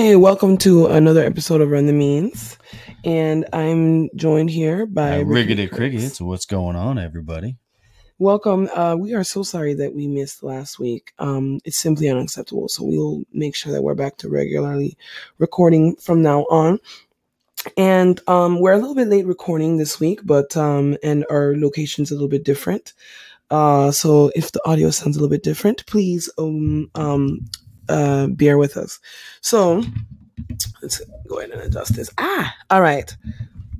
Hey, welcome to another episode of Run the Means. And I'm joined here by Riggedy. Crickets. What's going on, everybody? Welcome. Uh, we are so sorry that we missed last week. Um, it's simply unacceptable. So we'll make sure that we're back to regularly recording from now on. And um, we're a little bit late recording this week, but um, and our location's a little bit different. Uh, so if the audio sounds a little bit different, please um, um, uh, bear with us. So let's go ahead and adjust this. Ah, all right.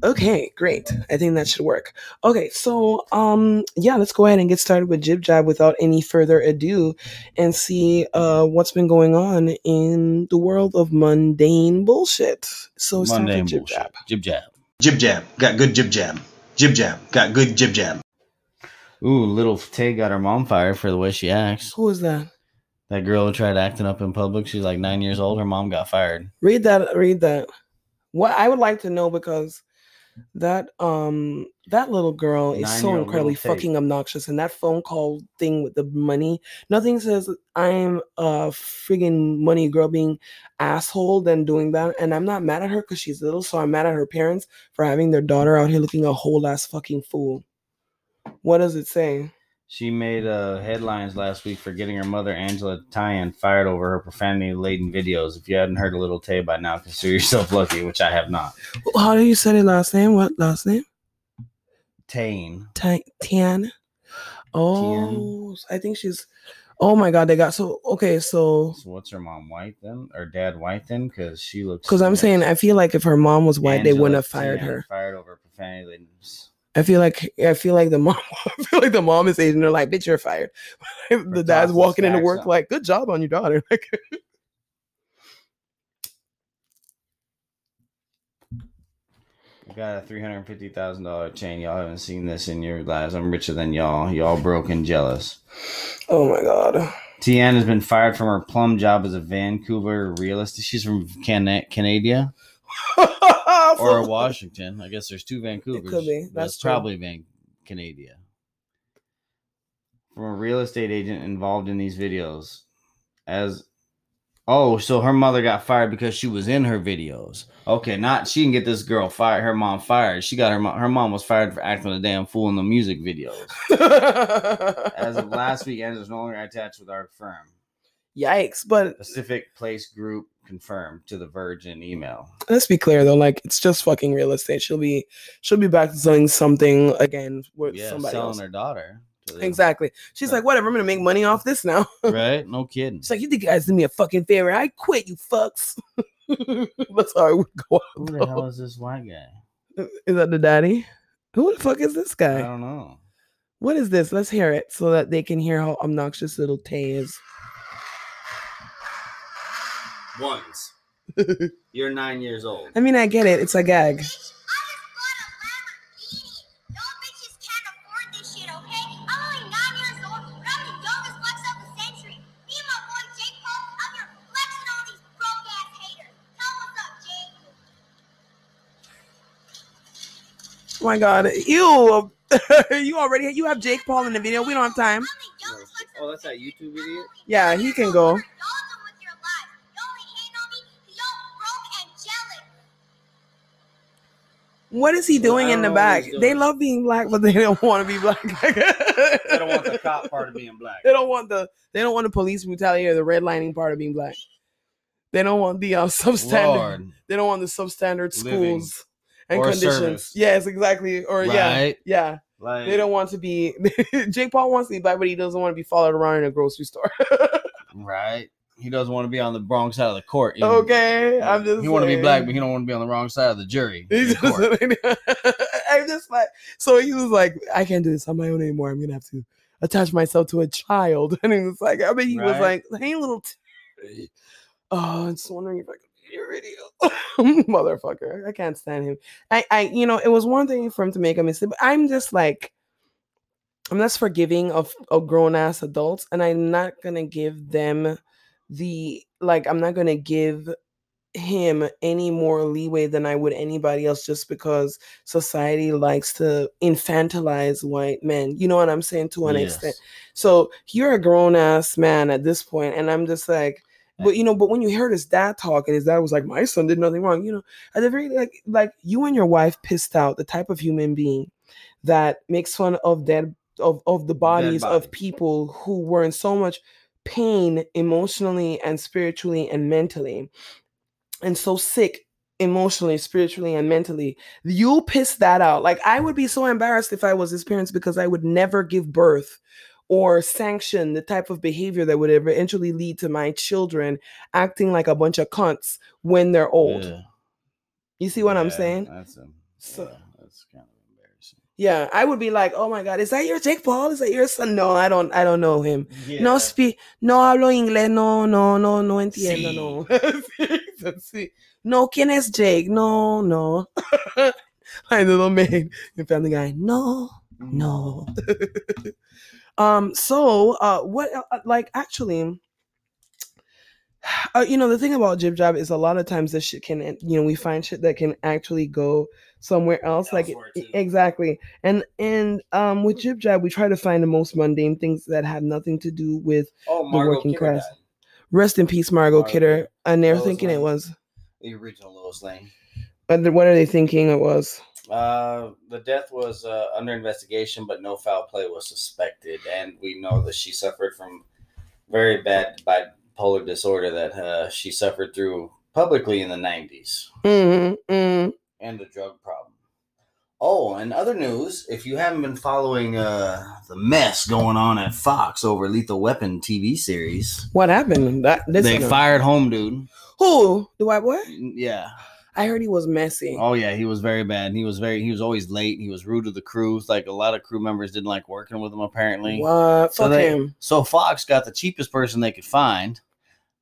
Okay, great. I think that should work. Okay, so um yeah, let's go ahead and get started with Jib Jab without any further ado and see uh what's been going on in the world of mundane bullshit. So it's time Mundane for Jib bullshit. Jab. Jib jab. Jib jab, got good jib jab. Jib jab, got good jib jab. Ooh, little Tay got her mom fired for the way she acts. Who is that? That girl who tried acting up in public. She's like nine years old. Her mom got fired. Read that read that. What I would like to know because that um that little girl is so incredibly fucking obnoxious and that phone call thing with the money nothing says i'm a friggin money girl being asshole than doing that and i'm not mad at her because she's little so i'm mad at her parents for having their daughter out here looking a whole ass fucking fool what does it say She made uh, headlines last week for getting her mother, Angela Tian, fired over her profanity laden videos. If you hadn't heard a little Tay by now, consider yourself lucky, which I have not. how do you say the last name what last name Tane. Ti- Tian. Oh, I think she's. Oh my God, they got so okay. So, So what's her mom white then? Or dad white then? Because she looks. because I'm saying, I feel like if her mom was white, they wouldn't have fired her. Fired over profanity laden. I feel like I feel like the mom. I feel like the mom is Asian. They're like, "Bitch, you're fired." the dad's walking into work up. like, "Good job on your daughter." Like, got a three hundred fifty thousand dollar chain. Y'all haven't seen this in your lives. I'm richer than y'all. Y'all broke and jealous. oh my god. Tian has been fired from her plum job as a Vancouver realist. She's from Can- Canada or Washington. I guess there's two Vancouvers. could be. but That's probably Van Canada. From a real estate agent involved in these videos. As oh, so her mother got fired because she was in her videos. Okay, not she can get this girl fired. Her mom fired. She got her mom. Her mom was fired for acting a damn fool in the music videos. As of last week, Angela is no longer attached with our firm. Yikes! But Pacific Place Group confirmed to the Virgin email. let's be clear though, like it's just fucking real estate. She'll be she'll be back selling something again with Yeah, somebody selling else. their daughter. Exactly. She's like, whatever. I'm gonna make money off this now. Right? No kidding. She's like, you think guys did me a fucking favor? I quit, you fucks. That's how it would go. Who the hell is this white guy? Is that the daddy? Who the fuck is this guy? I don't know. What is this? Let's hear it so that they can hear how obnoxious little Tay is. Ones. You're nine years old. I mean, I get it. It's a gag. I just bought a Lamborghini. Y'all bitches can't afford this shit, okay? I'm only nine years old, but I'm the youngest flex of the century. Me and my boy Jake Paul out here flexing on these broke ass haters. Tell 'em what's up, Jake. Oh my god. Ew. you already you have Jake Paul in the video. We don't have time. I'm the youngest flex Oh, that's the that. YouTube video? Yeah, he can go. What is he doing in the don't know what back? They love being black, but they don't want to be black. They don't want the cop part of being black. They don't want the they don't want the police brutality or the redlining part of being black. They don't want the uh, substandard. Lord. They don't want the substandard Living. schools and Or conditions. service. Yes, exactly. Or yeah, Right? yeah. Like, They don't want to be. Jake Paul wants to be black, but he doesn't want to be followed around in a grocery store. right? He doesn't want to be on the wrong side of the court. you know? okay, I'm just. He want to be black, but he don't want to be on the wrong side of the jury. He's court. just, I'm just like, so he was like, I can't do this on my own anymore. I'm gonna have to attach myself to a child, and he was like, I mean, he was like, hey, little. T- oh, I'm just wondering if I could be your video, motherfucker. I can't stand him. I, I, you know, it was one thing for him to make a mistake, but I'm just like. I'm less forgiving of, of grown ass adults, and I'm not gonna give them the like. I'm not gonna give him any more leeway than I would anybody else just because society likes to infantilize white men. You know what I'm saying? To an extent. So you're a grown ass man at this point, and I'm just like, But you know, but when you heard his dad talk and his dad was like, "My son did nothing wrong," you know, at the very like like you and your wife pissed out the type of human being that makes fun of dead of of the bodies of people who were in so much pain emotionally and spiritually and mentally, and so sick emotionally, spiritually, and mentally. You piss that out. Like I would be so embarrassed if I was his parents because I would never give birth or sanction the type of behavior that would eventually lead to my children acting like a bunch of cunts when they're old. Yeah. You see what I'm saying? That's um, So- yeah, that's kind. Yeah, I would be like, "Oh my god, is that your Jake Paul? Is that your son?" No, I don't. I don't know him. No speak. No hablo inglés. No, no, no, no entiendo. No. Sí. no, ¿quién es Jake? No, no. I little man. The family guy. No, no. um. So, uh, what? uh, Like, actually. Uh, you know the thing about jib jab is a lot of times this shit can you know we find shit that can actually go somewhere else like exactly. And and um with jib jab we try to find the most mundane things that have nothing to do with Oh, the working Kidder class. died. rest in peace margot Margot. kidder. And they're Lois thinking it was. The original Lois Lane. but what are they thinking it was? Uh, the death was uh, under investigation, but no foul play was suspected, and we know that she suffered from very bad bipolar disorder that uh, she suffered through publicly in the '90s, mm mm and a drug problem. Oh, and other news: if you haven't been following uh, the mess going on at Fox over Lethal Weapon TV series, what happened that they fired home dude. who the white boy Yeah. i heard he was messy Oh yeah, he was very bad. He was very he was always late. He was rude to the crew. Like a lot of crew members didn't like working with him apparently. what So fuck they- him So Fox got the cheapest person they could find,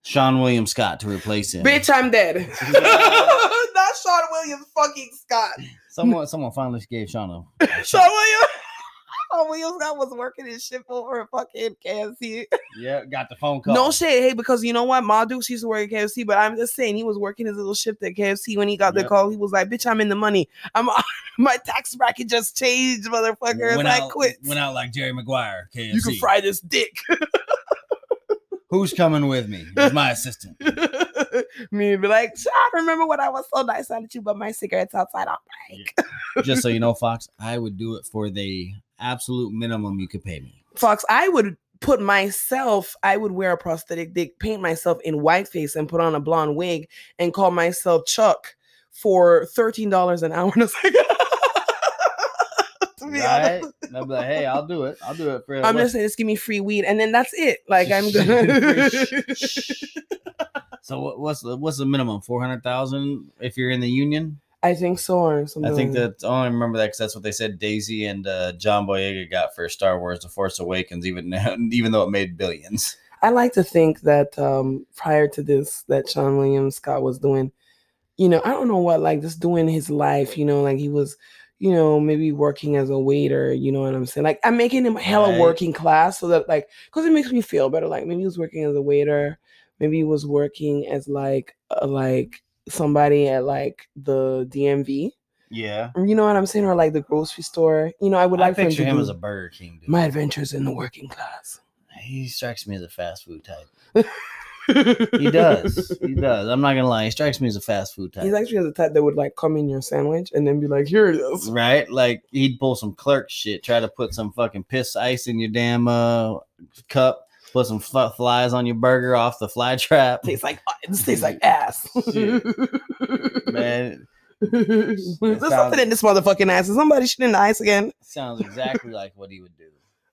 Seann William Scott, to replace him. bitch i'm dead williams fucking scott Someone someone finally gave Sean a, sean shot. williams Seann Williams Scott was working his shit over fucking KFC. Yeah, got the phone call. No shit. Hey, because you know what? Ma Dukes used to work at KFC, but I'm just saying he was working his little shift at KFC when he got the call. He was like, "Bitch, I'm in the money. I'm my tax bracket just changed, motherfucker. went I out, quit. went out like Jerry Maguire. KFC. You can fry this dick." Who's coming with me? He's my assistant. Me be like, I remember when I was so nice on you, but my cigarettes outside on break." Just so you know, Fox, I would do it for the absolute minimum you could pay me. Fox, I would put myself, I would wear a prosthetic dick, paint myself in whiteface, and put on a blonde wig and call myself Chuck for thirteen dollars an hour. And it's like, to be Right? And I'll be like, hey, I'll do it. I'll do it for. I'm just saying, just give me free weed, and then that's it. Like I'm gonna. So what, what's the what's the minimum? Four hundred thousand if you're in the union. I think so, or something. I think like that I only remember that because that's what they said. Daisy and uh, John Boyega got for Star Wars: The Force Awakens, even even though it made billions. I like to think that um, prior to this, that Seann William Scott was doing, you know, I don't know what, like just doing his life, you know, like he was, you know, maybe working as a waiter, you know what I'm saying? Like I'm making him hella Right. working class so that like, cause it makes me feel better. Like maybe he was working as a waiter, maybe he was working as like, uh, like somebody at like the DMV, Yeah, you know what I'm saying? Or like the grocery store. You know, I would I like for him picture to him as a Burger King dude. my adventures in the working class. he strikes me as a fast food type. He does. he does. I'm not gonna lie. He strikes me as a fast food type. He's actually the type that would like come in your sandwich and then be like, "Here it is." right? Like he'd pull some clerk shit, try to put some fucking piss ice in your damn uh, cup, put some fl- flies on your burger off the fly trap. Tastes like this tastes like ass. Man, There's sounds- something in this motherfucking ass. Is somebody shit in the ice again? sounds exactly like what he would do.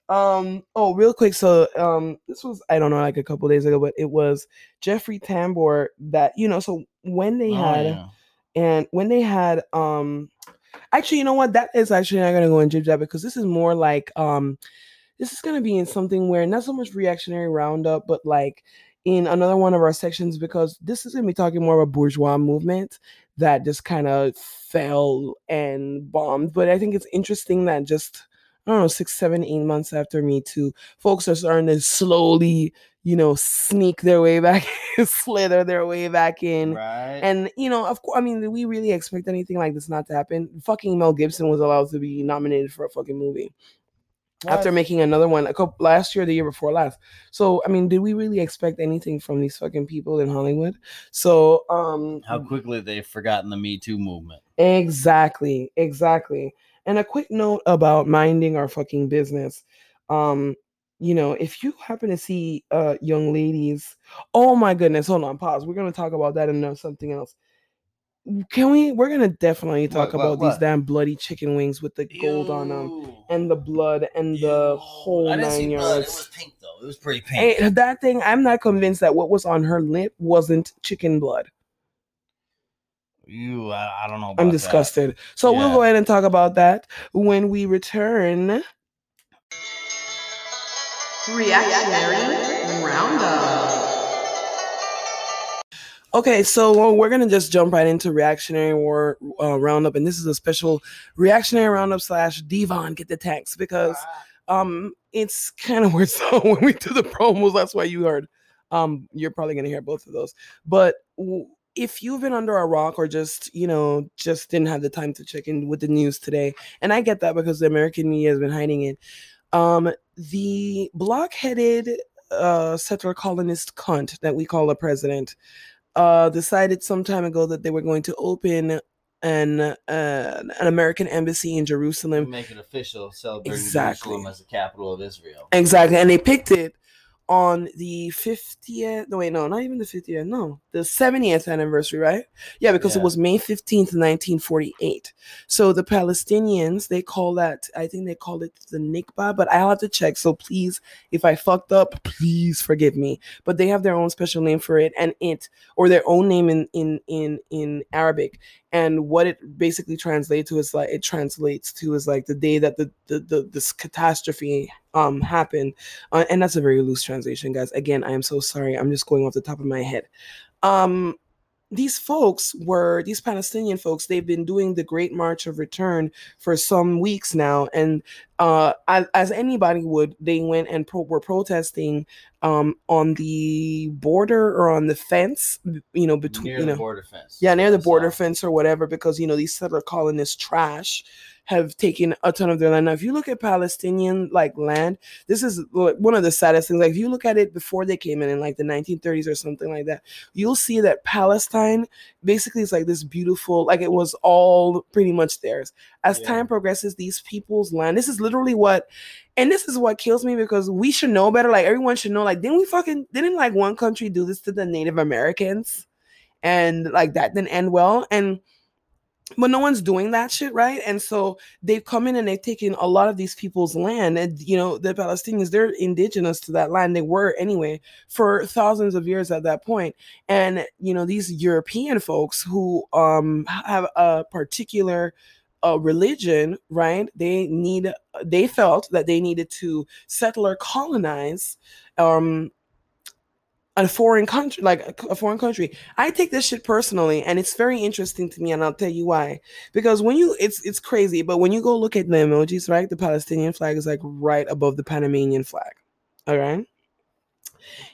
Um. Oh, real quick. So, um, this was I don't know, like a couple days ago, but it was Jeffrey Tambor that you know. So when they Oh, had yeah. and when they had um actually you know what that is actually not gonna go in jib jab because this is more like um this is gonna be in something where not so much reactionary roundup but like in another one of our sections because this is gonna be talking more of a bourgeois movement that just kind of fell and bombed but i think it's interesting that just i don't know six seven eight months after me too folks are starting to slowly you know sneak their way back slither their way back in right. and you know, of course, I mean, did we really expect anything like this not to happen? Fucking Mel Gibson was allowed to be nominated for a fucking movie. after making another one a couple last year, the year before last. So I mean, did we really expect anything from these fucking people in Hollywood? So um, how quickly they've forgotten the Me Too movement. Exactly, exactly. And a quick note about minding our fucking business. Um, you know, if you happen to see uh young ladies, oh my goodness, hold on, pause. We're gonna talk about that and know something else. Can we? We're gonna definitely talk What, what, about these damn bloody chicken wings with the gold on them and the blood and the whole I didn't see nine blood. It yards. was pink though. It was pretty pink. Hey, that thing, I'm not convinced that what was on her lip wasn't chicken blood. You, I, I don't know. About I'm that. disgusted. So we'll go ahead and talk about that when we return. Reactionary Roundup. Okay, so we're gonna just jump right into reactionary war uh, roundup, and this is a special reactionary roundup slash Devon get the text because um it's kind of weird. So when we do the promos, that's why you heard. Um, you're probably gonna hear both of those. But w- if you've been under a rock or just you know just didn't have the time to check in with the news today, and I get that because the American media has been hiding it. Um, the blockheaded uh settler colonist cunt that we call a president uh decided some time ago that they were going to open an uh, an American embassy in Jerusalem make it official, celebrating Exactly. Jerusalem as the capital of Israel. Exactly. And they picked it on the 50th. No, wait, no, not even the 50th. No, the 70th anniversary, right? Yeah, because it was May 15th, 1948. So the Palestinians, they call that, I think they call it the Nakba, but I'll have to check. So please, if I fucked up, please forgive me. But they have their own special name for it and it, or their own name in, in, in, in Arabic. And what it basically translates to is like, it translates to is like the day that the, the, the this catastrophe um happened uh, and that's a very loose translation guys. Again i am so sorry. I'm just going off the top of my head. Um these folks were these palestinian folks they've been doing the great march of return for some weeks now and uh as, as anybody would they went and pro- were protesting um on the border or on the fence you know between near you the know border fence. yeah, near the border fence or whatever, because you know these settler colonists trash have taken a ton of their land. Now, if you look at Palestinian like land, this is like, one of the saddest things. Like if you look at it before they came in in like the 1930s or something like that, you'll see that Palestine basically is like this beautiful, like it was all pretty much theirs. As Yeah. time progresses, these people's land. This is literally what. And this is what kills me because we should know better. Like everyone should know. Like, didn't we fucking didn't like one country do this to the Native Americans? and like that didn't end well and but no one's doing that shit right? And so they've come in and they've taken a lot of these people's land and you know the palestinians they're indigenous to that land. They were anyway for thousands of years at that point. And you know these european folks who um have a particular uh, religion right? They need they felt that they needed to settle or colonize um a foreign country like a, foreign country. I take this shit personally and it's very interesting to me and i'll tell you why. Because when you it's it's crazy but when you go look at the emojis right the palestinian flag is like right above the panamanian flag all right?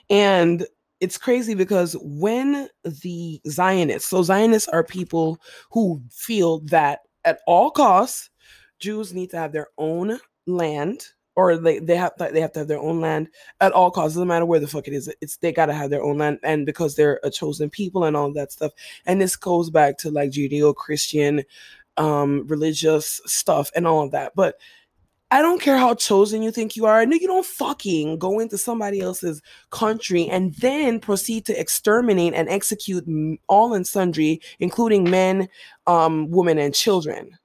And it's crazy because when the zionists so zionists are people who feel that at all costs jews need to have their own land or they, they have to, they have to have their own land at all costs. Doesn't matter where the fuck it is. It's they gotta have their own land, and because they're a chosen people and all that stuff. And this goes back to like Judeo-Christian, um, religious stuff and all of that. But I don't care how chosen you think you are. No, you don't fucking go into somebody else's country and then proceed to exterminate and execute all and sundry, including men, um, women, and children.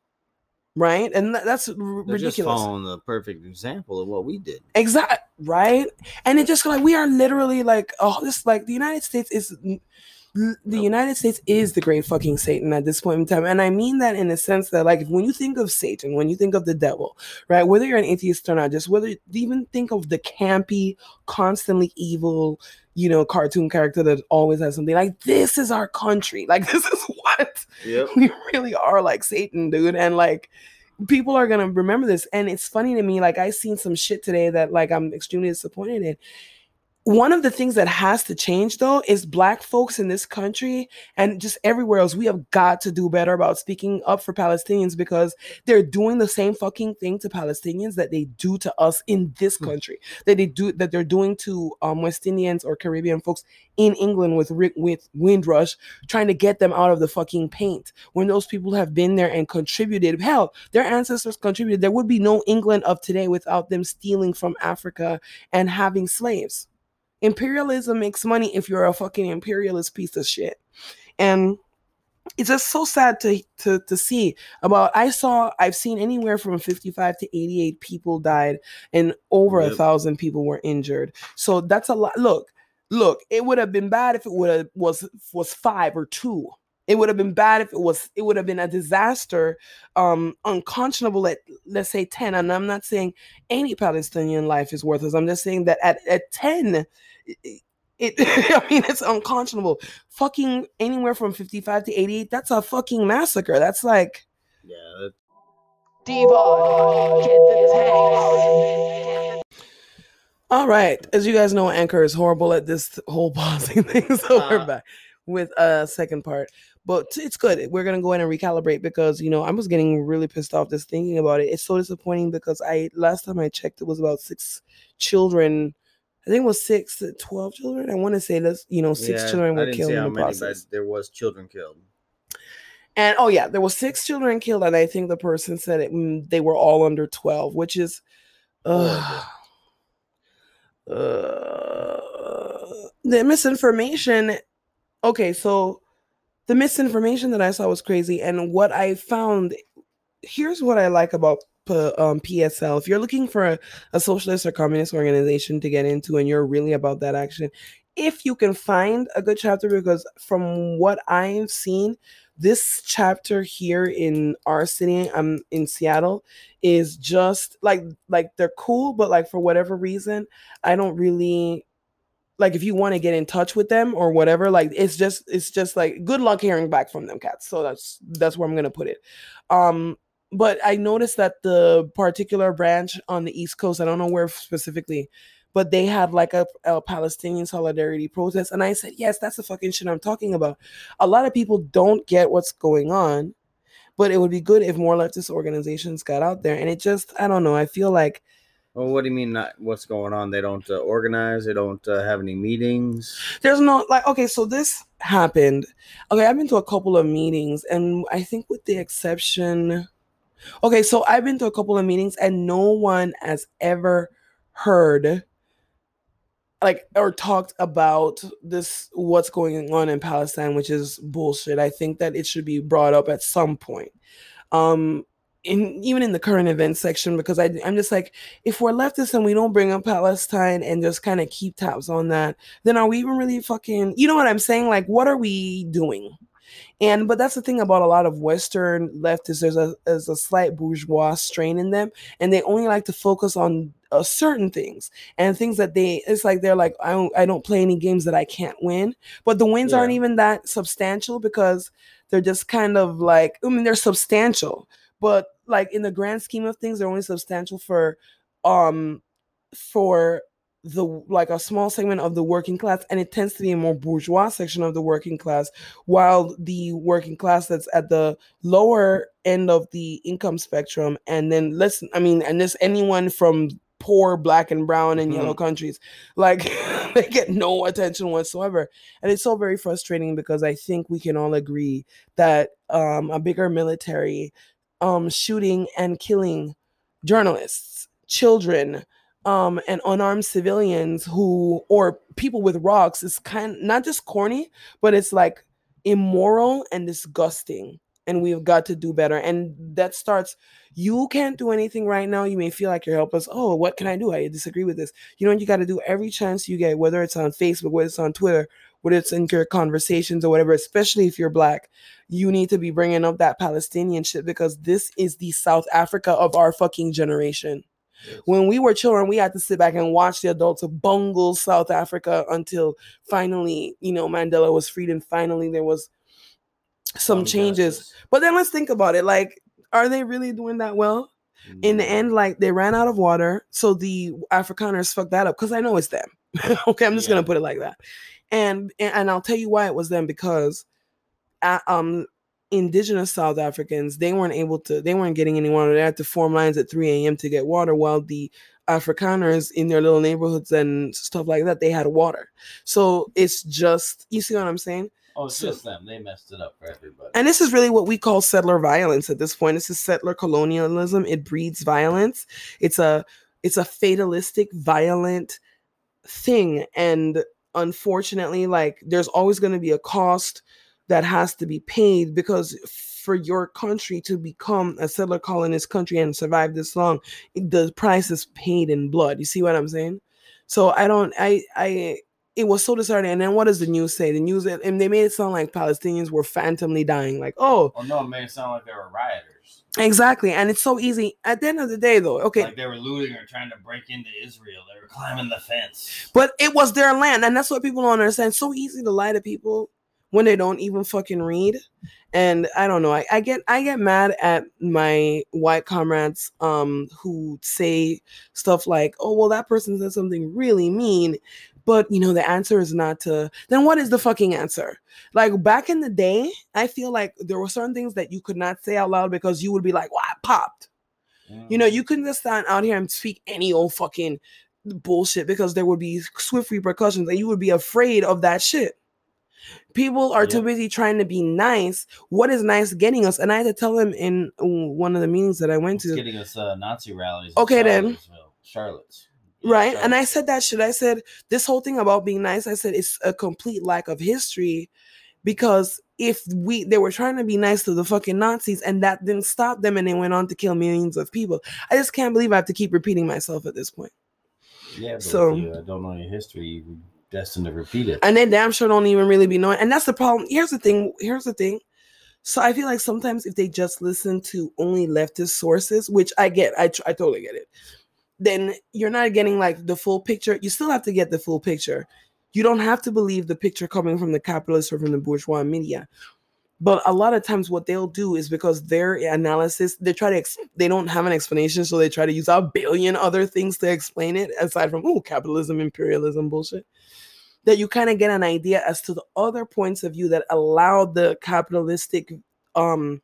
Right, and tha- that's r- They're just ridiculous. following the perfect example of what we did. Exactly, right, and it just like we are literally like oh this like the United States is the United States is the great fucking Satan at this point in time, and I mean that in the sense that like when you think of Satan, when you think of the devil, right? Whether you're an atheist or not, just whether you even think of the campy, constantly evil, you know, cartoon character that always has something like this is our country, like this is what Yep. we really are like Satan, dude. And like people are gonna remember this. And it's funny to me, like I seen some shit today that like I'm extremely disappointed in. One of the things that has to change though is black folks in this country and just everywhere else. We have got to do better about speaking up for palestinians because they're doing the same fucking thing to palestinians that they do to us in this Hmm. country that they do that they're doing to um, west indians or caribbean folks in england with with windrush trying to get them out of the fucking paint. When those people have been there and contributed hell their ancestors contributed. There would be no england of today without them stealing from africa and having slaves imperialism makes money if you're a fucking imperialist piece of shit. And it's just so sad to to to see. About i saw i've seen anywhere from 55 to 88 people died and over a thousand people were injured. So that's a lot look look it would have been bad if it would have was was five or two. It would have been bad if it was it would have been a disaster um unconscionable at let's say 10 and i'm not saying any palestinian life is worthless. I'm just saying that at, at 10 it, it i mean it's unconscionable fucking anywhere from 55 to 88 that's a fucking massacre that's like Yeah, that- Devon, get the tanks. All right. As you guys know, Anchor is horrible at this whole pausing thing. So we're Uh. back with a second part. But it's good. We're gonna go in and recalibrate because you know I was getting really pissed off just thinking about it. It's so disappointing because I last time I checked it was about six children. I think it was six to twelve children. I want to say this, you know, six yeah, children were killed in the many, process. there was children killed. And oh yeah, there were six children killed, and I think the person said it, mm, they were all under twelve, which is, uh, uh, the misinformation. Okay, so the misinformation that I saw was crazy, and what I found. Here's what I like about um, PSL. If you're looking for a, a socialist or communist organization to get into, and you're really about that action, if you can find a good chapter, because from what I've seen, this chapter here in our city i'm in seattle is just like like they're cool but like for whatever reason i don't really like if you want to get in touch with them or whatever like it's just it's just like good luck hearing back from them cats so that's that's where i'm gonna put it um but i noticed that the particular branch on the east coast i don't know where specifically but they had like a, a palestinian solidarity protest and i said yes that's the fucking shit i'm talking about a lot of people don't get what's going on but it would be good if more leftist organizations got out there and it just i don't know i feel like Well, what do you mean? Not what's going on? They don't uh, organize. They don't uh, have any meetings. there's no like okay so this happened okay i've been to a couple of meetings and i think with the exception okay so i've been to a couple of meetings and no one has ever heard like or talked about this what's going on in palestine which is bullshit. I think that it should be brought up at some point. Um in even in the current events section because I, i'm just like if we're leftists and we don't bring up palestine and just kind of keep tabs on that then are we even really fucking you know what i'm saying? Like what are we doing and but that's the thing about a lot of western leftists there's a there's a slight bourgeois strain in them and they only like to focus on uh, certain things and things that they it's like they're like I don't I don't play any games that I can't win. But the wins aren't even that substantial because they're just kind of like I mean they're substantial but like in the grand scheme of things they're only substantial for um for the like a small segment of the working class and it tends to be a more bourgeois section of the working class while the working class that's at the lower end of the income spectrum and then listen i mean and this anyone from poor black and brown and yellow countries like they get no attention whatsoever. And it's so very frustrating because i think we can all agree that um a bigger military um shooting and killing journalists children um and unarmed civilians who or people with rocks is kind not just corny but it's like immoral and disgusting and we've got to do better. And that starts you can't do anything right now. You may feel like you're helpless. Oh what can i do? I disagree with this. You know you got to do every chance you get whether it's on facebook whether it's on twitter whether it's in your conversations or whatever especially if you're black you need to be bringing up that palestinian shit because this is the south africa of our fucking generation when we were children, we had to sit back and watch the adults bungle South Africa until finally, you know, Mandela was freed and finally there was some changes. But then let's think about it. Like, are they really doing that well? in the end, like they ran out of water, so the Afrikaners fucked that up because I know it's them. okay, I'm just Yeah. gonna put it like that, and and and I'll tell you why it was them because, uh, um, indigenous South Africans they weren't able to, they weren't getting any water. They had to form lines at 3 a.m. to get water, while the Afrikaners in their little neighborhoods and stuff like that they had water. So it's just you see what I'm saying. Oh, it's So- just them. They messed it up for everybody. And this is really what we call settler violence at this point. This is settler colonialism. It breeds violence. It's a it's a fatalistic, violent thing. And unfortunately, like there's always going to be a cost that has to be paid because for your country to become a settler colonist country and survive this long, the price is paid in blood. You see what I'm saying? So I don't I I it was so disheartening. And then what does the news say? The news and they made it sound like Palestinians were phantomly dying. Like, oh, Well, no, it made it sound like they were rioters. exactly. And it's so easy. At the end of the day, though, okay, Like they were looting or trying to break into Israel. They were climbing the fence. but it was their land, and that's what people don't understand. So easy to lie to people when they don't even fucking read. And I don't know. I, I get I get mad at my white comrades um who say stuff like, oh well that person said something really mean. But you know, the answer is not to then what is the fucking answer? Like back in the day, I feel like there were certain things that you could not say out loud because you would be like, well, I popped. You know, you couldn't just stand out here and speak any old fucking bullshit because there would be swift repercussions and you would be afraid of that shit. People are too busy trying to be nice. What is nice getting us? And I had to tell them in one of the meetings that I went It's to, getting us uh, Nazi rallies. Okay, then. Charlotte's. Yeah, right? And I said that shit. I said this whole thing about being nice. I said it's a complete lack of history because if we they were trying to be nice to the fucking Nazis and that didn't stop them and they went on to kill millions of people. I just can't believe I have to keep repeating myself at this point. Yeah, so- if you uh, don't know your history, you're destined to repeat it. and they damn sure don't even really be knowing. And that's the problem. Here's the thing. Here's the thing. So I feel like sometimes if they just listen to only leftist sources, which I get, I, I totally get it, then you're not getting like the full picture. You still have to get the full picture. You don't have to believe the picture coming from the capitalist or from the bourgeois media. But a lot of times, what they'll do is because their analysis, they try to, ex- they don't have an explanation, so they try to use a billion other things to explain it aside from oh, capitalism, imperialism, bullshit that you kind of get an idea as to the other points of view that allow the capitalistic um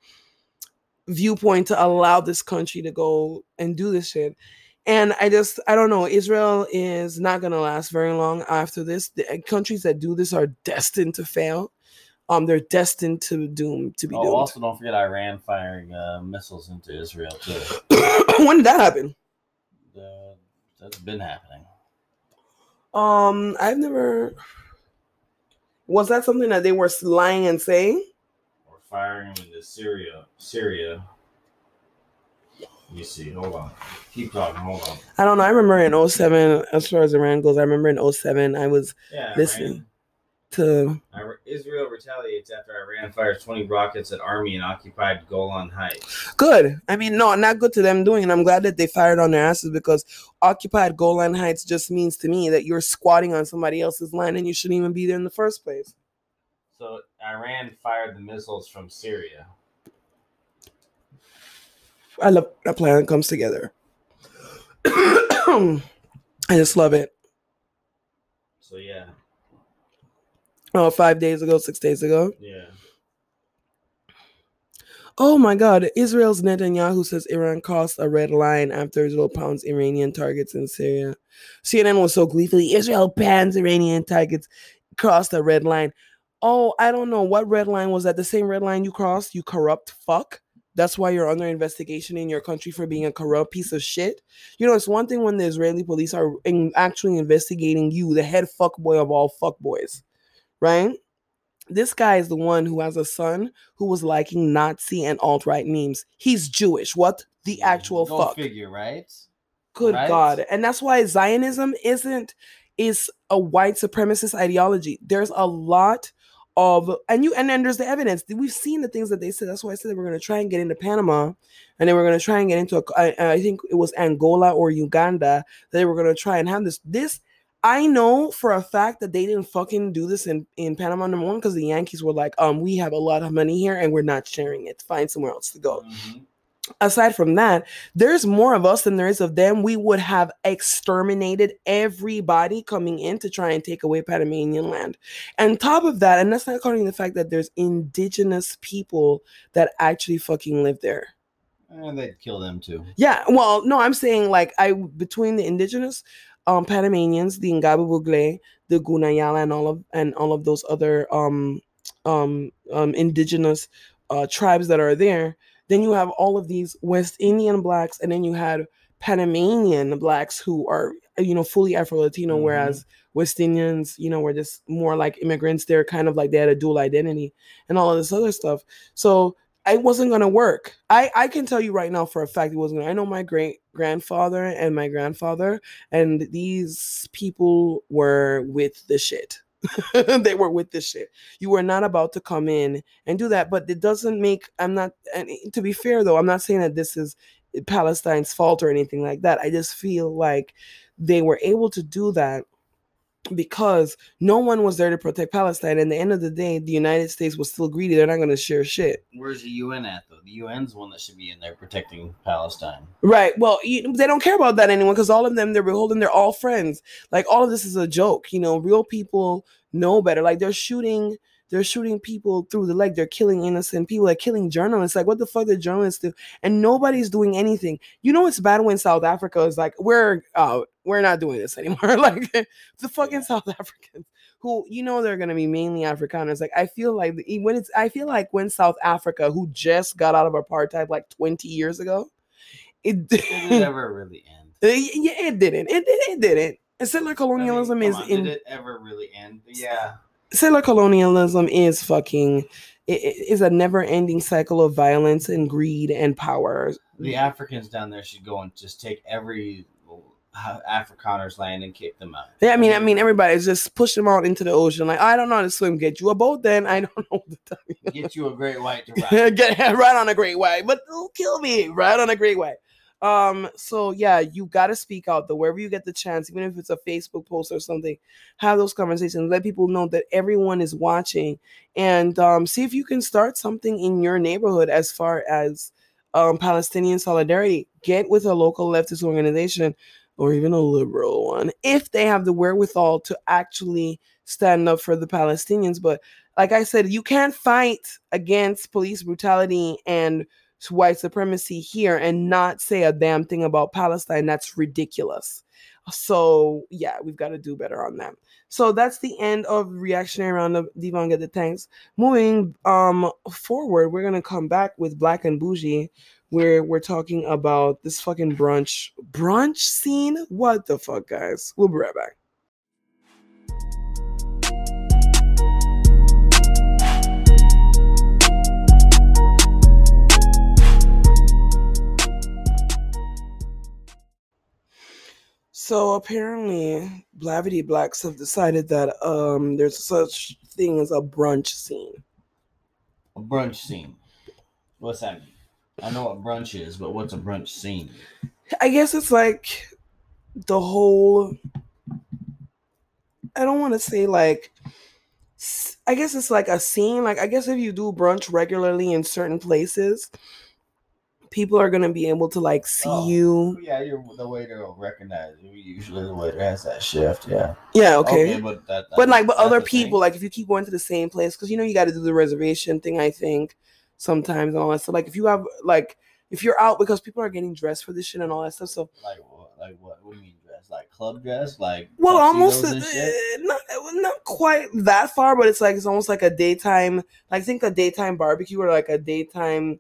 viewpoint to allow this country to go and do this shit. And I just I don't know, Israel is not going to last very long after this. The uh, countries that do this are destined to fail. Um they're destined to doom to be Oh, doomed. also don't forget Iran firing uh, missiles into Israel too. when did that happen? Uh, that's been happening. Um I've never was that something that they were lying and saying? Or firing into Syria. Syria. You see, hold on. Keep talking. Hold on. I don't know. I remember in 07, as far as Iran goes, I remember in 07, I was Yeah, Listen. Iran, to Israel retaliates after Iran fires 20 rockets at army in occupied Golan Heights. good. I mean, no, not good to them doing. And I'm glad that they fired on their asses because occupied Golan Heights just means to me that you're squatting on somebody else's land and you shouldn't even be there in the first place. So Iran fired the missiles from Syria. I love that plan comes together. I just love it. So yeah, Oh, five days ago, six days ago. yeah. Oh my God. Israel's Netanyahu says Iran crossed a red line after Israel pounds Iranian targets in Syria. CNN was so gleefully Israel bans Iranian targets, crossed a red line. Oh, I don't know. What red line was that? The same red line you crossed, you corrupt fuck? That's why you're under investigation in your country for being a corrupt piece of shit. You know, it's one thing when the Israeli police are in, actually investigating you, the head fuckboy of all fuckboys, right? This guy is the one who has a son who was liking Nazi and alt right memes. He's Jewish. What the actual Go fuck? figure, right? Good right? God. And that's why Zionism isn't is a white supremacist ideology. There's a lot of and you and then there's the evidence. We've seen the things that they said. That's why I said they were going to try and get into Panama, and they were going to try and get into. A, I, I think it was Angola or Uganda. That they were going to try and have this. This I know for a fact that they didn't fucking do this in in Panama. Number one, because the Yankees were like, um, we have a lot of money here and we're not sharing it. Find somewhere else to go. Mhm. aside from that, there's more of us than there is of them. We would have exterminated everybody coming in to try and take away Panamanian land. And top of that, and that's not counting the fact that there's indigenous people that actually fucking live there. And they'd kill them too. Yeah, well, no, I'm saying like I between the indigenous um Panamanians, the Ngäbe-Buglé, the Guna Yala and all of and all of those other um um um indigenous uh tribes that are there, then you have all of these West Indian blacks and then you had Panamanian blacks who are you know fully Afro-Latino, Mhm. whereas West Indians, you know, were just more like immigrants. They're kind of like they had a dual identity and all of this other stuff. So it wasn't gonna work. I I can tell you right now for a fact it wasn't. Gonna, I know my great grandfather and my grandfather, and these people were with the shit. they were with the shit. You were not about to come in and do that, but it doesn't make. I'm not. And to be fair though, I'm not saying that this is Palestine's fault or anything like that. I just feel like they were able to do that because no one was there to protect Palestine. And at the end of the day, the United States was still greedy. They're not going to share shit. Where's the UN at though? The UN's one that should be in there protecting Palestine. Right. Well, you, they don't care about that anymore because all of them, they're beholden. They're all friends. Like all of this is a joke. You know, real people know better. Like they're shooting, they're shooting people through the leg. They're killing innocent people. They're killing journalists. Like what the fuck did journalists do? And nobody's doing anything. You know, it's bad when South Africa is like, we're uh, we're not doing this anymore. like the fucking. South Africans who you know they're gonna be mainly Afrikaners. Like I feel like the- when it's I feel like when South Africa, who just got out of apartheid like 20 years ago, it it ever really end? Uh, y- yeah, it didn't. It, it, it didn't. And settler I mean, colonialism is on, in Did it ever really end? Yeah. settler colonialism is fucking it, it is a never-ending cycle of violence and greed and power. The Africans down there should go and just take every uh, Afrikaner's land and kick them out. Yeah, I mean, I mean, everybody's just push them out into the ocean. Like, I don't know how to swim. Get you a boat, then I don't know what to tell you. Get you a great white to ride. Get right on a great white, but don't kill me. Right on a great white. Um, so yeah, you gotta speak out though, wherever you get the chance, even if it's a Facebook post or something, have those conversations, let people know that everyone is watching and um see if you can start something in your neighborhood as far as um Palestinian solidarity. Get with a local leftist organization or even a liberal one if they have the wherewithal to actually stand up for the Palestinians. But like I said, you can't fight against police brutality and white supremacy here and not say a damn thing about Palestine. That's ridiculous. So yeah, we've got to do better on that. So that's the end of reactionary roundup. Devon get the tanks. Moving um forward, we're gonna come back with Black and Bougie, where we're talking about this fucking brunch brunch scene. What the fuck, guys? We'll be right back. So apparently, Blavity Blacks have decided that um there's such thing as a brunch scene. A brunch scene. What's that mean? I know what brunch is, but what's a brunch scene? I guess it's like the whole. I don't want to say like. I guess it's like a scene. Like I guess if you do brunch regularly in certain places, people are gonna be able to like see Oh. you. Yeah, you're the waiter will recognize you. Usually the waiter has that shift. Yeah. Yeah. Okay. but that, but like but other the thing. people like if you keep going to the same place because you know you got to do the reservation thing i think sometimes and all that stuff like if you have like if you're out because people are getting dressed for this shit and all that stuff so like what? Like what? What do you mean dress? Like club dress? Like well almost uh, not, not quite that far but it's like it's almost like a daytime like think a daytime barbecue or like a daytime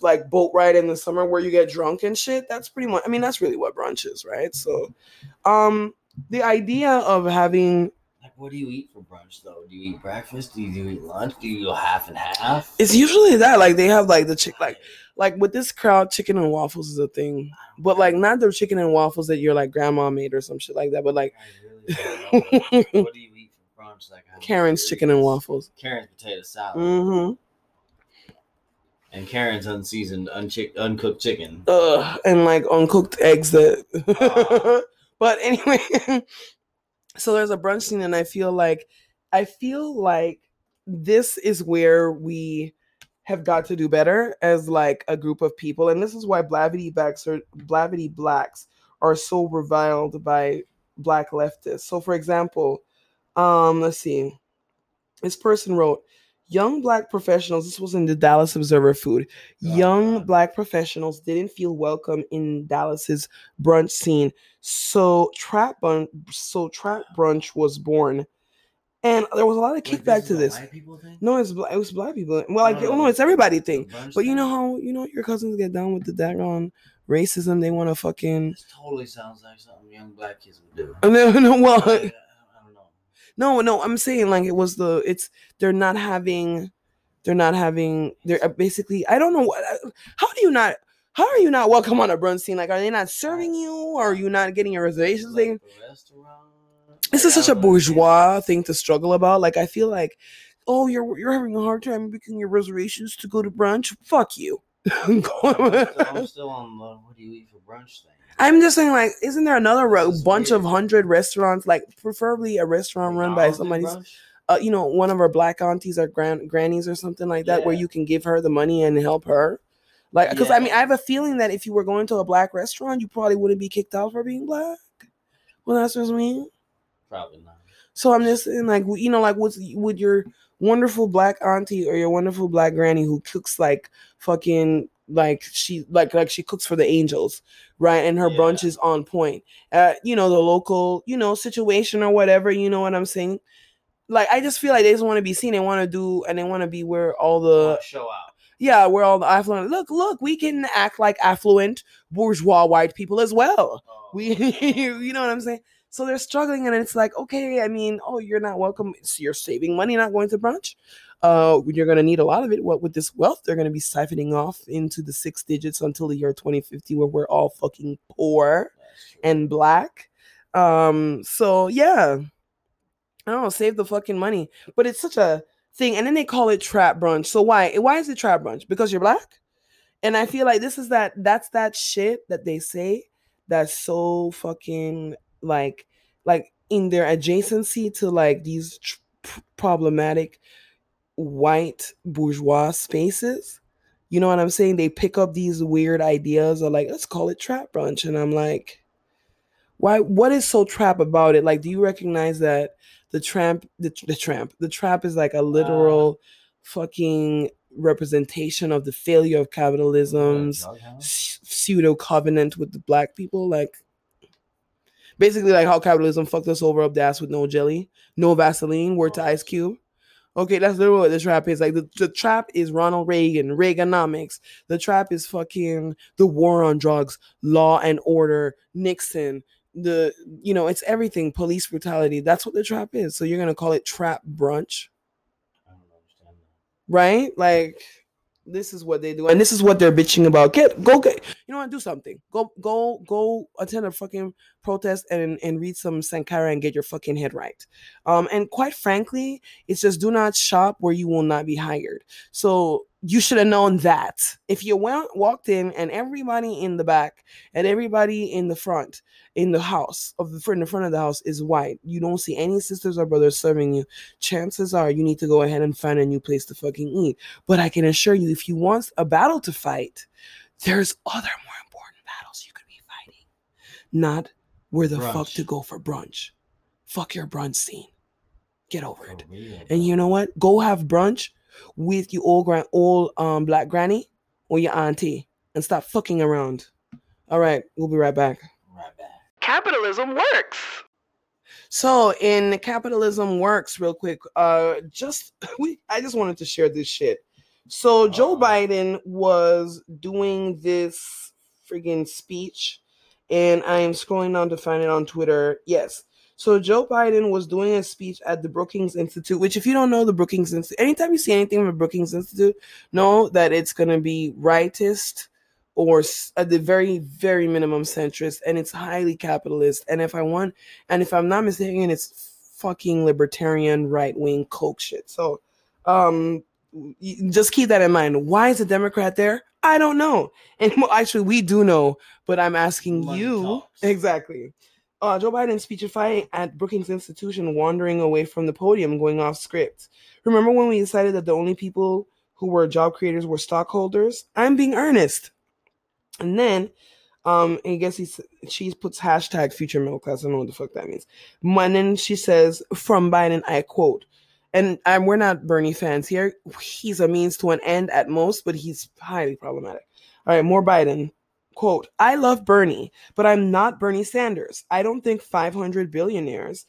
like boat ride in the summer where you get drunk and shit that's pretty much i mean that's really what brunch is right so um the idea of having what do you eat for brunch though? Do you eat breakfast? Do you, do you eat lunch? Do you go half and half? It's usually that like they have like the chick like like with this crowd, chicken and waffles is a thing, but like not the chicken and waffles that your like grandma made or some shit like that, but like I really don't know. what do you eat for brunch? Like I'm Karen's chicken and waffles. Karen's potato salad. Mm-hmm. And Karen's unseasoned, unchick, uncooked chicken. Ugh, and like uncooked eggs that. Ah. but anyway, so there's a brunch scene, and I feel like I feel like this is where we have got to do better as like a group of people, and this is why Blavity blacks are Blavity blacks are so reviled by black leftists. So, for example, um, let's see, this person wrote. Young black professionals, this was in the Dallas Observer Food. Oh, young black professionals didn't feel welcome in Dallas's brunch scene. So trap bun- so trap brunch was born. And there was a lot of kickback to this. No, it's. It was black people. Well, like, No, oh, no, it's everybody thing. But you know how you know your cousins get down with the daggone racism. They want to fucking. This totally sounds like something young black kids would do. No, no, well, I don't know. No, no. I'm saying like it was the. It's they're not having. They're not having. They're uh, basically. I don't know what. uh, How do you not? How are you not welcome on a brunch scene? Like, are they not serving you? Or are you not getting your reservations? Like thing? this is such a bourgeois thing to struggle about. Like I feel like, oh, you're you're having a hard time making your reservations to go to brunch. Fuck you. I'm still, I'm still on the what do you eat for brunch thing. I'm just saying, like, isn't there another ro- That's bunch of hundred restaurants, like preferably a restaurant run by somebody's, uh, you know, one of our black aunties or grand grannies or something like that, where you can give her the money and help her. Like, because I mean, I have a feeling that if you were going to a black restaurant, you probably wouldn't be kicked out for being black. Well, that's just me. Probably not. So I'm just saying, like, you know, like, with with your wonderful black auntie or your wonderful black granny who cooks like fucking like she like like she cooks for the angels, right? And her brunch is on point. Uh, you know, the local, you know, situation or whatever. You know what I'm saying? Like, I just feel like they just want to be seen. They want to do, and they want to be where all the show out. yeah, where all the affluent. Look, look, we can act like affluent bourgeois white people as well Oh, we you know what i'm saying so they're struggling and it's like okay i mean oh you're not welcome so you're saving money not going to brunch uh you're going to need a lot of it what with this wealth they're going to be siphoning off into the six digits until the year 2050 where we're all fucking poor and black? Um so yeah. I don't know save the fucking money. But it's such a thing and then they call it trap brunch. So why why is it trap brunch? Because you're black? And i feel like this is that that's that shit that they say that's so fucking like like in their adjacency to like these tr- problematic white bourgeois spaces. You know what i'm saying? They pick up these weird ideas of like let's call it trap brunch. And i'm like why what is so trap about it? Like do you recognize that the tramp the, the tramp the trap is like a uh. literal fucking representation of the failure of capitalism's pseudo covenant with the black people? Like basically like how capitalism fucked us over up the ass with no jelly no vaseline word to oh. ice cube okay that's literally what the trap is like the, the trap is ronald reagan reaganomics the trap is fucking the war on drugs law and order nixon the you know it's everything police brutality that's what the trap is so you're gonna call it trap brunch I don't understand that. right? Like this is what they do, and this is what they're bitching about. Get go get you know what? Do something. Go go go attend a fucking protest and and read some Sankara and get your fucking head right. Um, and quite frankly, it's just do not shop where you will not be hired. So you should have known that if you went walked in and everybody in the back and everybody in the front in the house of the in the front of the house is white, you don't see any sisters or brothers serving you chances are you need to go ahead and find a new place to fucking eat. But I can assure you, if you want a battle to fight, there's other more important battles you could be fighting. Not where the fuck to go for brunch. Fuck your brunch scene. Get over For it. Oh, real, And you know what? Go have brunch with your old grand old um black granny or your auntie and stop fucking around. All right, we'll be right back. Right back. Capitalism works. So in capitalism works, real quick. Uh, just we, I just wanted to share this shit. So Joe Uh-oh. Biden was doing this friggin' speech, and I am scrolling down to find it on Twitter. Yes. So Joe Biden was doing a speech at the Brookings Institute, which if you don't know the Brookings Institute, anytime you see anything from the Brookings Institute, know that it's gonna be rightist or at the very, very minimum centrist, and it's highly capitalist. And if I want, and if I'm not mistaken, it's fucking libertarian right wing Koch shit. So, um, just keep that in mind. Why is a Democrat there? I don't know. And well, actually, we do know, but I'm asking Money you talks. exactly. Uh, Joe Biden speechifying at Brookings Institution, wandering away from the podium, going off script. Remember when we decided that the only people who were job creators were stockholders. I'm being earnest. And then, um, I guess he's, she puts hashtag future middle class. I don't know what the fuck that means. And then she says from Biden, I quote, and um, we're not Bernie fans here. He's a means to an end at most, but he's highly problematic. All right, more Biden. Quote, I love Bernie, but I'm not Bernie Sanders. I don't think 500 billionaires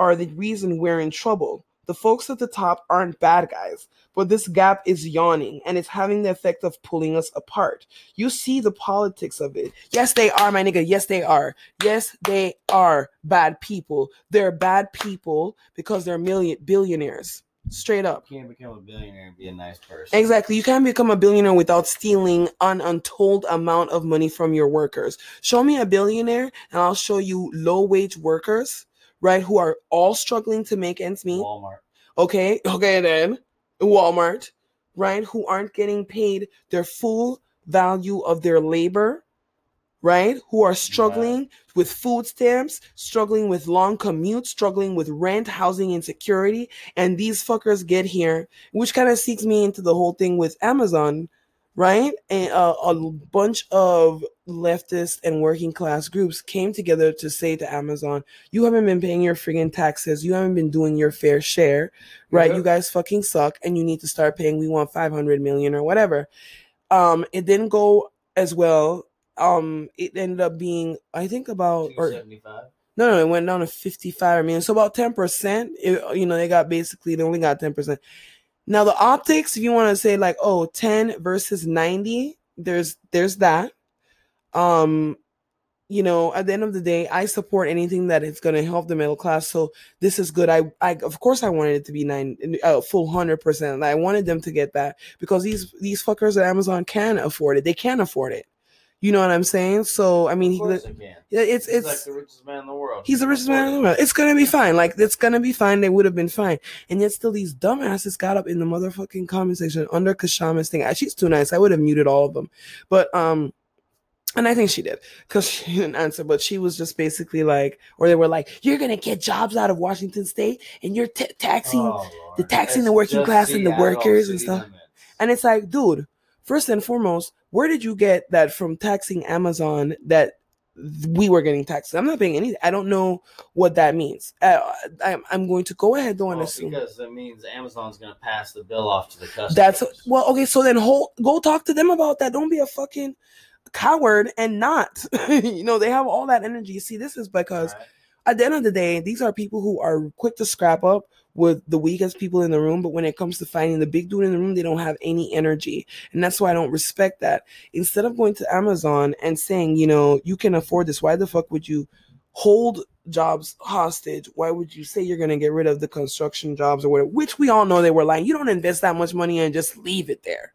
are the reason we're in trouble. The folks at the top aren't bad guys, but this gap is yawning and it's having the effect of pulling us apart. You see the politics of it. Yes, they are, my nigga. Yes, they are. Yes, they are bad people. They're bad people because they're million billionaires. Straight up. You can't become a billionaire and be a nice person. Exactly. You can't become a billionaire without stealing an untold amount of money from your workers. Show me a billionaire and I'll show you low wage workers, right, who are all struggling to make ends meet. Walmart. Okay, okay, then Walmart, right, who aren't getting paid their full value of their labor, right, who are struggling with food stamps, struggling with long commutes, struggling with rent, housing insecurity, and these fuckers get here, which kind of seeks me into the whole thing with Amazon, right? And uh, a bunch of leftist and working class groups came together to say to Amazon, "You haven't been paying your friggin' taxes. You haven't been doing your fair share, right? Yeah. You guys fucking suck, and you need to start paying. We want five hundred million or whatever." Um, it didn't go as well. Um, it ended up being, I think, about or no, no, it went down to 55 million. So about 10%, you know, they got basically, they only got 10%. Now the optics, if you want to say like, oh, 10 versus 90, there's, there's that. Um, you know, at the end of the day, I support anything that is going to help the middle class. So this is good. I, I, of course, I wanted it to be nine, uh, full hundred percent. I wanted them to get that because these, these fuckers at Amazon can afford it. They can afford it. You know what I'm saying? So, I mean, he, it's, He's it's, like the richest man in the world. He's the richest man in the world. It's gonna be fine. Like it's gonna be fine. They would have been fine. And yet still these dumbasses got up in the motherfucking comment section under Kshama's thing. Ah, She's too nice. I would have muted all of them. But um and I think she did because she didn't answer, but she was just basically like, or they were like, "You're gonna get jobs out of Washington State, and you're t- taxing Oh, the taxing the working class and the workers and stuff. limits. And it's like, dude, first and foremost, where did you get that from taxing Amazon that we were getting taxed? I'm not paying anything. I don't know what that means. Uh, I'm, I'm going to go ahead though and Well, assume because that means Amazon's going to pass the bill off to the customer. that's well, okay. So then, hold, go talk to them about that. Don't be a fucking coward and not. you know, they have all that energy. See, this is because at the end of the day, these are people who are quick to scrap up with the weakest people in the room, but when it comes to finding the big dude in the room, they don't have any energy. And that's why I don't respect that. Instead of going to Amazon and saying, you know, you can afford this, why the fuck would you hold jobs hostage? Why would you say you're going to get rid of the construction jobs or whatever, which we all know they were lying. You don't invest that much money and just leave it there.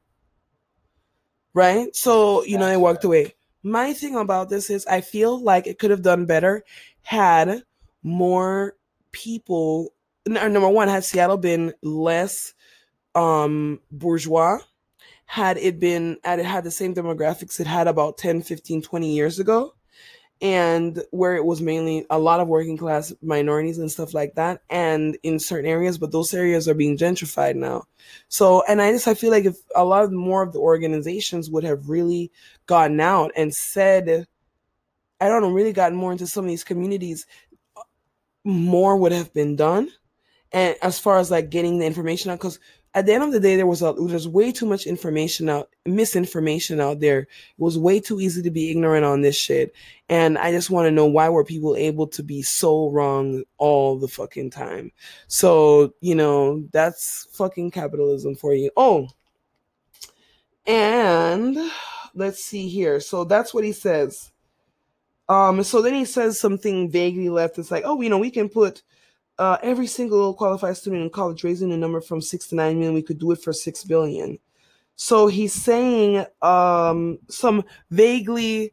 Right? So, you know, they walked right. away. My thing about this is I feel like it could have done better had more people number one had seattle been less um bourgeois had it been had it had the same demographics it had about 10 15 20 years ago and where it was mainly a lot of working class minorities and stuff like that and in certain areas but those areas are being gentrified now. So and i just i feel like if a lot of more of the organizations would have really gotten out and said i don't know really gotten more into some of these communities more would have been done. And as far as like getting the information out because at the end of the day there was a there's way too much information out misinformation out there. It was way too easy to be ignorant on this shit. And i just want to know why were people able to be so wrong all the fucking time? So you know that's fucking capitalism for you. Oh and let's see here. So that's what he says um so then he says something vaguely left it's like oh you know we can put uh, every single qualified student in college raising the number from six to nine million, we could do it for six billion. So he's saying um, some vaguely,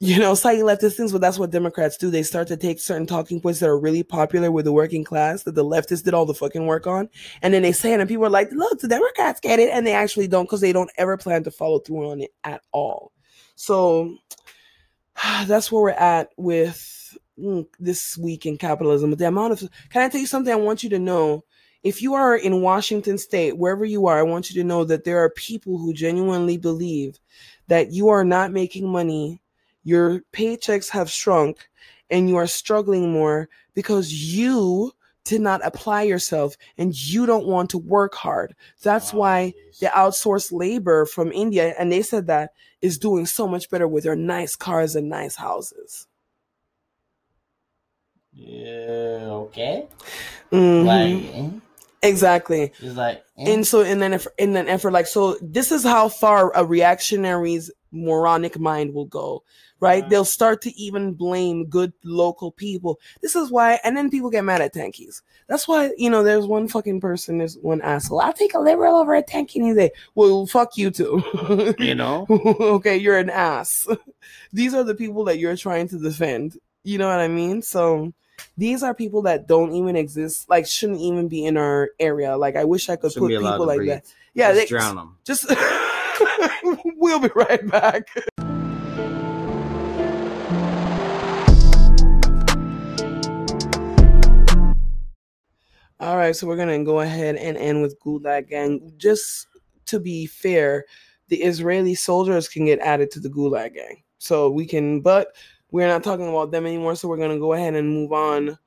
you know, slightly leftist things, but that's what Democrats do. They start to take certain talking points that are really popular with the working class that the leftists did all the fucking work on, and then they say it, and people are like, "Look, the Democrats get it," and they actually don't because they don't ever plan to follow through on it at all. So that's where we're at with mm, this week in capitalism. The amount of can I tell you something I want you to know if you are in Washington State, wherever you are, I want you to know that there are people who genuinely believe that you are not making money, your paychecks have shrunk, and you are struggling more because you did not apply yourself and you don't want to work hard. That's Oh, why the outsourced labor from India, and they said that is doing so much better with their nice cars and nice houses. Yeah, okay. Mhm. Like, eh? exactly. it's like, eh? And so, in an effort, in an effort, like so, this is how far a reactionary's moronic mind will go, right? They'll start to even blame good local people. This is why, and then people get mad at tankies. That's why you know there's one fucking person, there's one asshole. I'll take a liberal over a tanky any day. Well, fuck you too. you know, okay, you're an ass. These are the people that you're trying to defend. You know what I mean? So these are people that don't even exist, like shouldn't even be in our area. Like I wish I could shouldn't put people like breathe. that. Yeah, Just they drown them. just we'll be right back. All right, so we're gonna go ahead and end with Gulag Gang. Just to be fair, the Israeli soldiers can get added to the Gulag Gang, so we can. But we're not talking about them anymore, so we're gonna go ahead and move on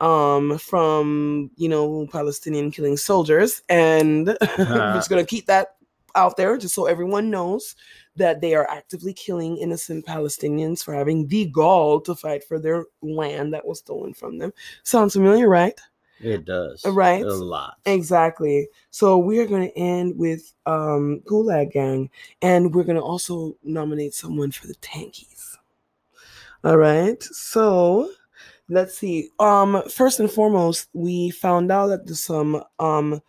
um from you know palestinian killing soldiers and we're just gonna keep that out there just so everyone knows that they are actively killing innocent palestinians for having the gall to fight for their land that was stolen from them sounds familiar right It does. Right. A lot. Exactly. So we're going to end with um, Gulag Gang, and we're going to also nominate someone for the Tankies. All right. So let's see. Um, first and foremost, we found out that there's some um,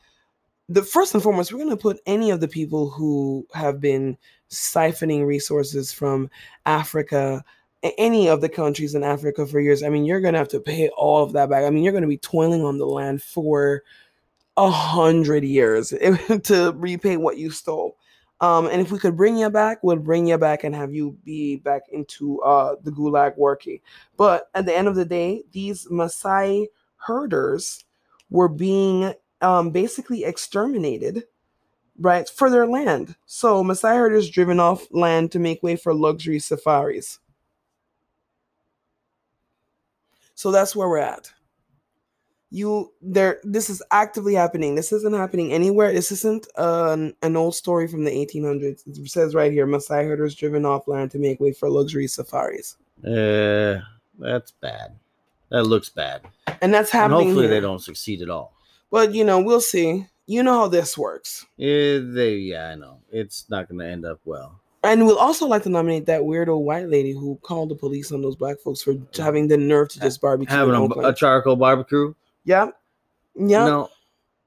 the first and foremost, we're going to put any of the people who have been siphoning resources from Africa, any of the countries in Africa for years. I mean, you're going to have to pay all of that back. I mean, you're going to be toiling on the land for a hundred years to repay what you stole. Um, and if we could bring you back, we'll bring you back and have you be back into uh, the gulag working. But at the end of the day, these Maasai herders were being um, basically exterminated, right, for their land. So Maasai herders driven off land to make way for luxury safaris. So that's where we're at. You there this is actively happening. This isn't happening anywhere. This isn't an, an old story from the 1800s. It says right here Maasai herders driven off land to make way for luxury safaris. Uh, that's bad. That looks bad. And that's And happening. hopefully here. they don't succeed at all. But you know, we'll see. You know how this works. Yeah, they, yeah, I know. It's not going to end up well. And we'll also like to nominate that weirdo white lady who called the police on those black folks for having the nerve to just barbecue. Having a, a charcoal barbecue. Yep. Yep. No,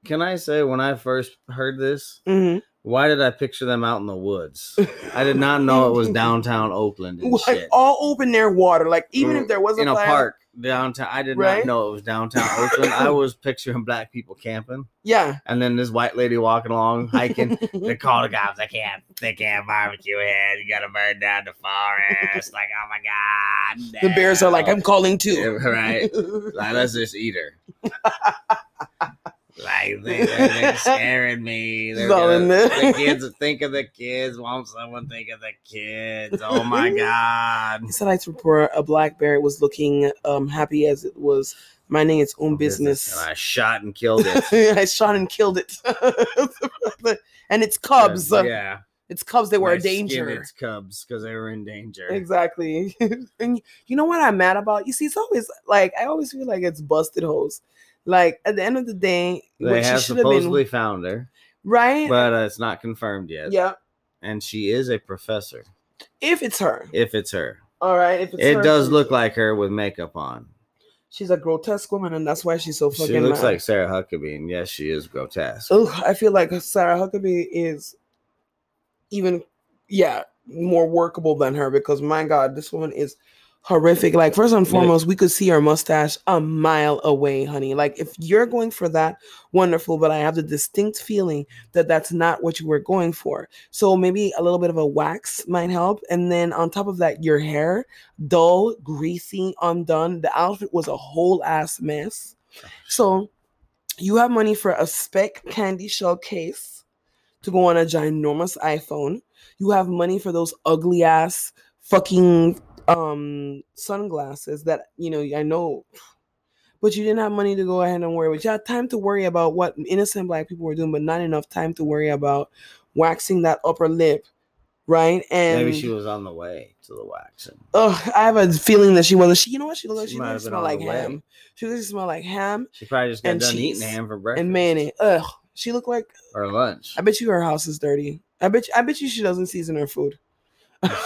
can I say when I first heard this, Mhm. Why did I picture them out in the woods? I did not know it was downtown Oakland and like shit. all open air water. Like even Mm, if there was a in a park downtown. I did Right? not know it was downtown Oakland. I was picturing black people camping, Yeah. and then this white lady walking along hiking. they call the cops. They can't. They can't barbecue here. You gotta burn down the forest. like, oh my god. the bears are like. I'm calling Yeah, too. right. Like, let's just eat her. Like they, they're, they're scaring me. They're gonna, the kids think of the kids. Won't someone think of the kids? Oh my god. Satellite report: A black bear was looking um happy as it was minding its own business. And I shot and killed it. I shot and killed it. and its cubs. uh, Yeah. Its cubs. They were I a danger. Its cubs because they were in danger. Exactly. and you know what I'm mad about? You see, it's always like I always feel like it's busted hoes. Like at the end of the day, They have supposedly been found her, right. but uh, it's not confirmed yet. yeah, And she is a professor, if it's her. if it's her. All right, if it's It her, does look like her with makeup on. she's a grotesque woman, and that's why she's so fucking. She looks mad. like Sarah Huckabee, and yes, she is grotesque. Ugh, I feel like Sarah Huckabee is even, yeah, more workable than her because my God, this woman is horrific. Like, first and foremost, we could see her mustache a mile away, honey. Like, if you're going for that, wonderful, but I have the distinct feeling that that's not what you were going for. So maybe a little bit of a wax might help. And then on top of that, your hair, dull, greasy, undone. The outfit was a whole ass mess. So you have money for a Speck candy shell case to go on a ginormous iPhone. You have money for those ugly ass fucking um sunglasses that you know I know but you didn't have money to go ahead and worry with. You had time to worry about what innocent black people were doing, but not enough time to worry about waxing that upper lip, right? And Maybe she was on the way to the waxing. Oh, I have a feeling that she wasn't. She, you know what? She looked like She she, might looked have been smell on like the way. ham. She she smelled like ham She probably just got And done cheese eating ham for breakfast and mayonnaise. Ugh, she looked like. or lunch. I bet you her house is dirty. I bet. You, I bet you she doesn't season her food.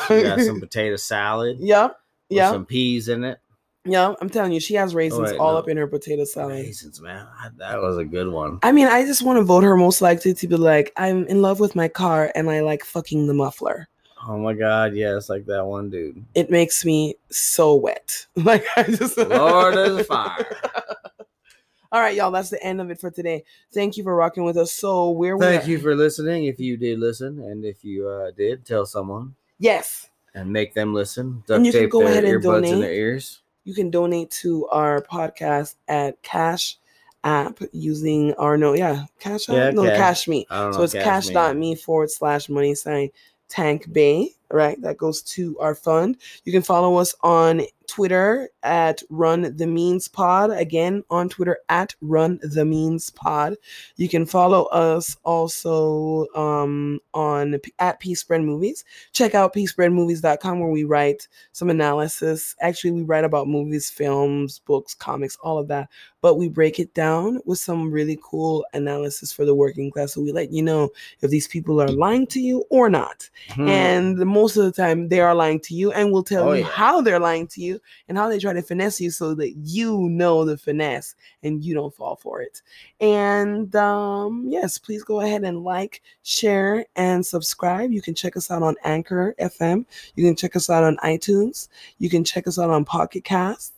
She got some potato salad. yeah, yeah, Some peas in it. yeah. I'm telling you, she has raisins wait, all no. up in her potato salad. Raisins, man. That was a good one. I mean, I just want to vote her most likely to be like, I'm in love with my car and I like fucking the muffler. Oh my god, yes, like that one dude. It makes me so wet. Like I just Lord of the fire. All right, y'all. That's the end of it for today. Thank you for rocking with us. So where we Thank you for listening. If you did listen, and if you uh, did, tell someone Yes, and make them listen. And Duct you can go ahead and earbuds in donate. their ears. you can donate to our podcast at Cash App using our no, yeah, Cash App, Yeah, no, Cash. Cash Me. I don't know. So it's Cash Me. forward slash money sign tank bay, right? That goes to our fund. You can follow us on Twitter at Run the Means Pod. Again, on Twitter at Run the Means Pod. You can follow us also um, on at Peace Spread Movies. Check out peacespreadmovies.com where we write some analysis. Actually, we write about movies, films, books, comics, all of that. But we break it down with some really cool analysis for the working class. So we let you know if these people are lying to you or not. Hmm. And most of the time, they are lying to you, and we'll tell Oh, you yeah. how they're lying to you and how they try to finesse you so that you know the finesse and you don't fall for it. And um, yes, please go ahead and like, share, and subscribe. You can check us out on Anchor FM. You can check us out on iTunes. You can check us out on Pocket Cast.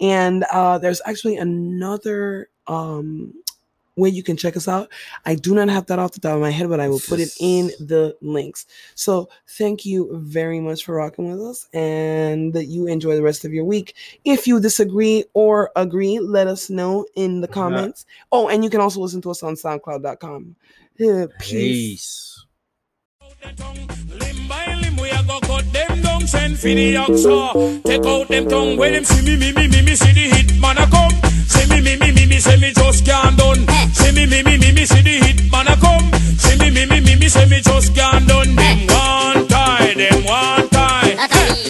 And uh, there's actually another um, way you can check us out. I do not have that off the top of my head, but I will put it in the links. So thank you very much for rocking with us and that you enjoy the rest of your week. If you disagree or agree, let us know in the comments. Oh, and you can also listen to us on soundcloud.com. Uh, peace. Peace. See me, me, me, me, me, say me just gone done. See me, me, me, me, me, see the hit man a come. See me, me, me, me, me, say me just gone done. Them one tie, them one tie.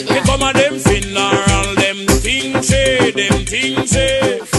They come a them Finland, them things say, them things say.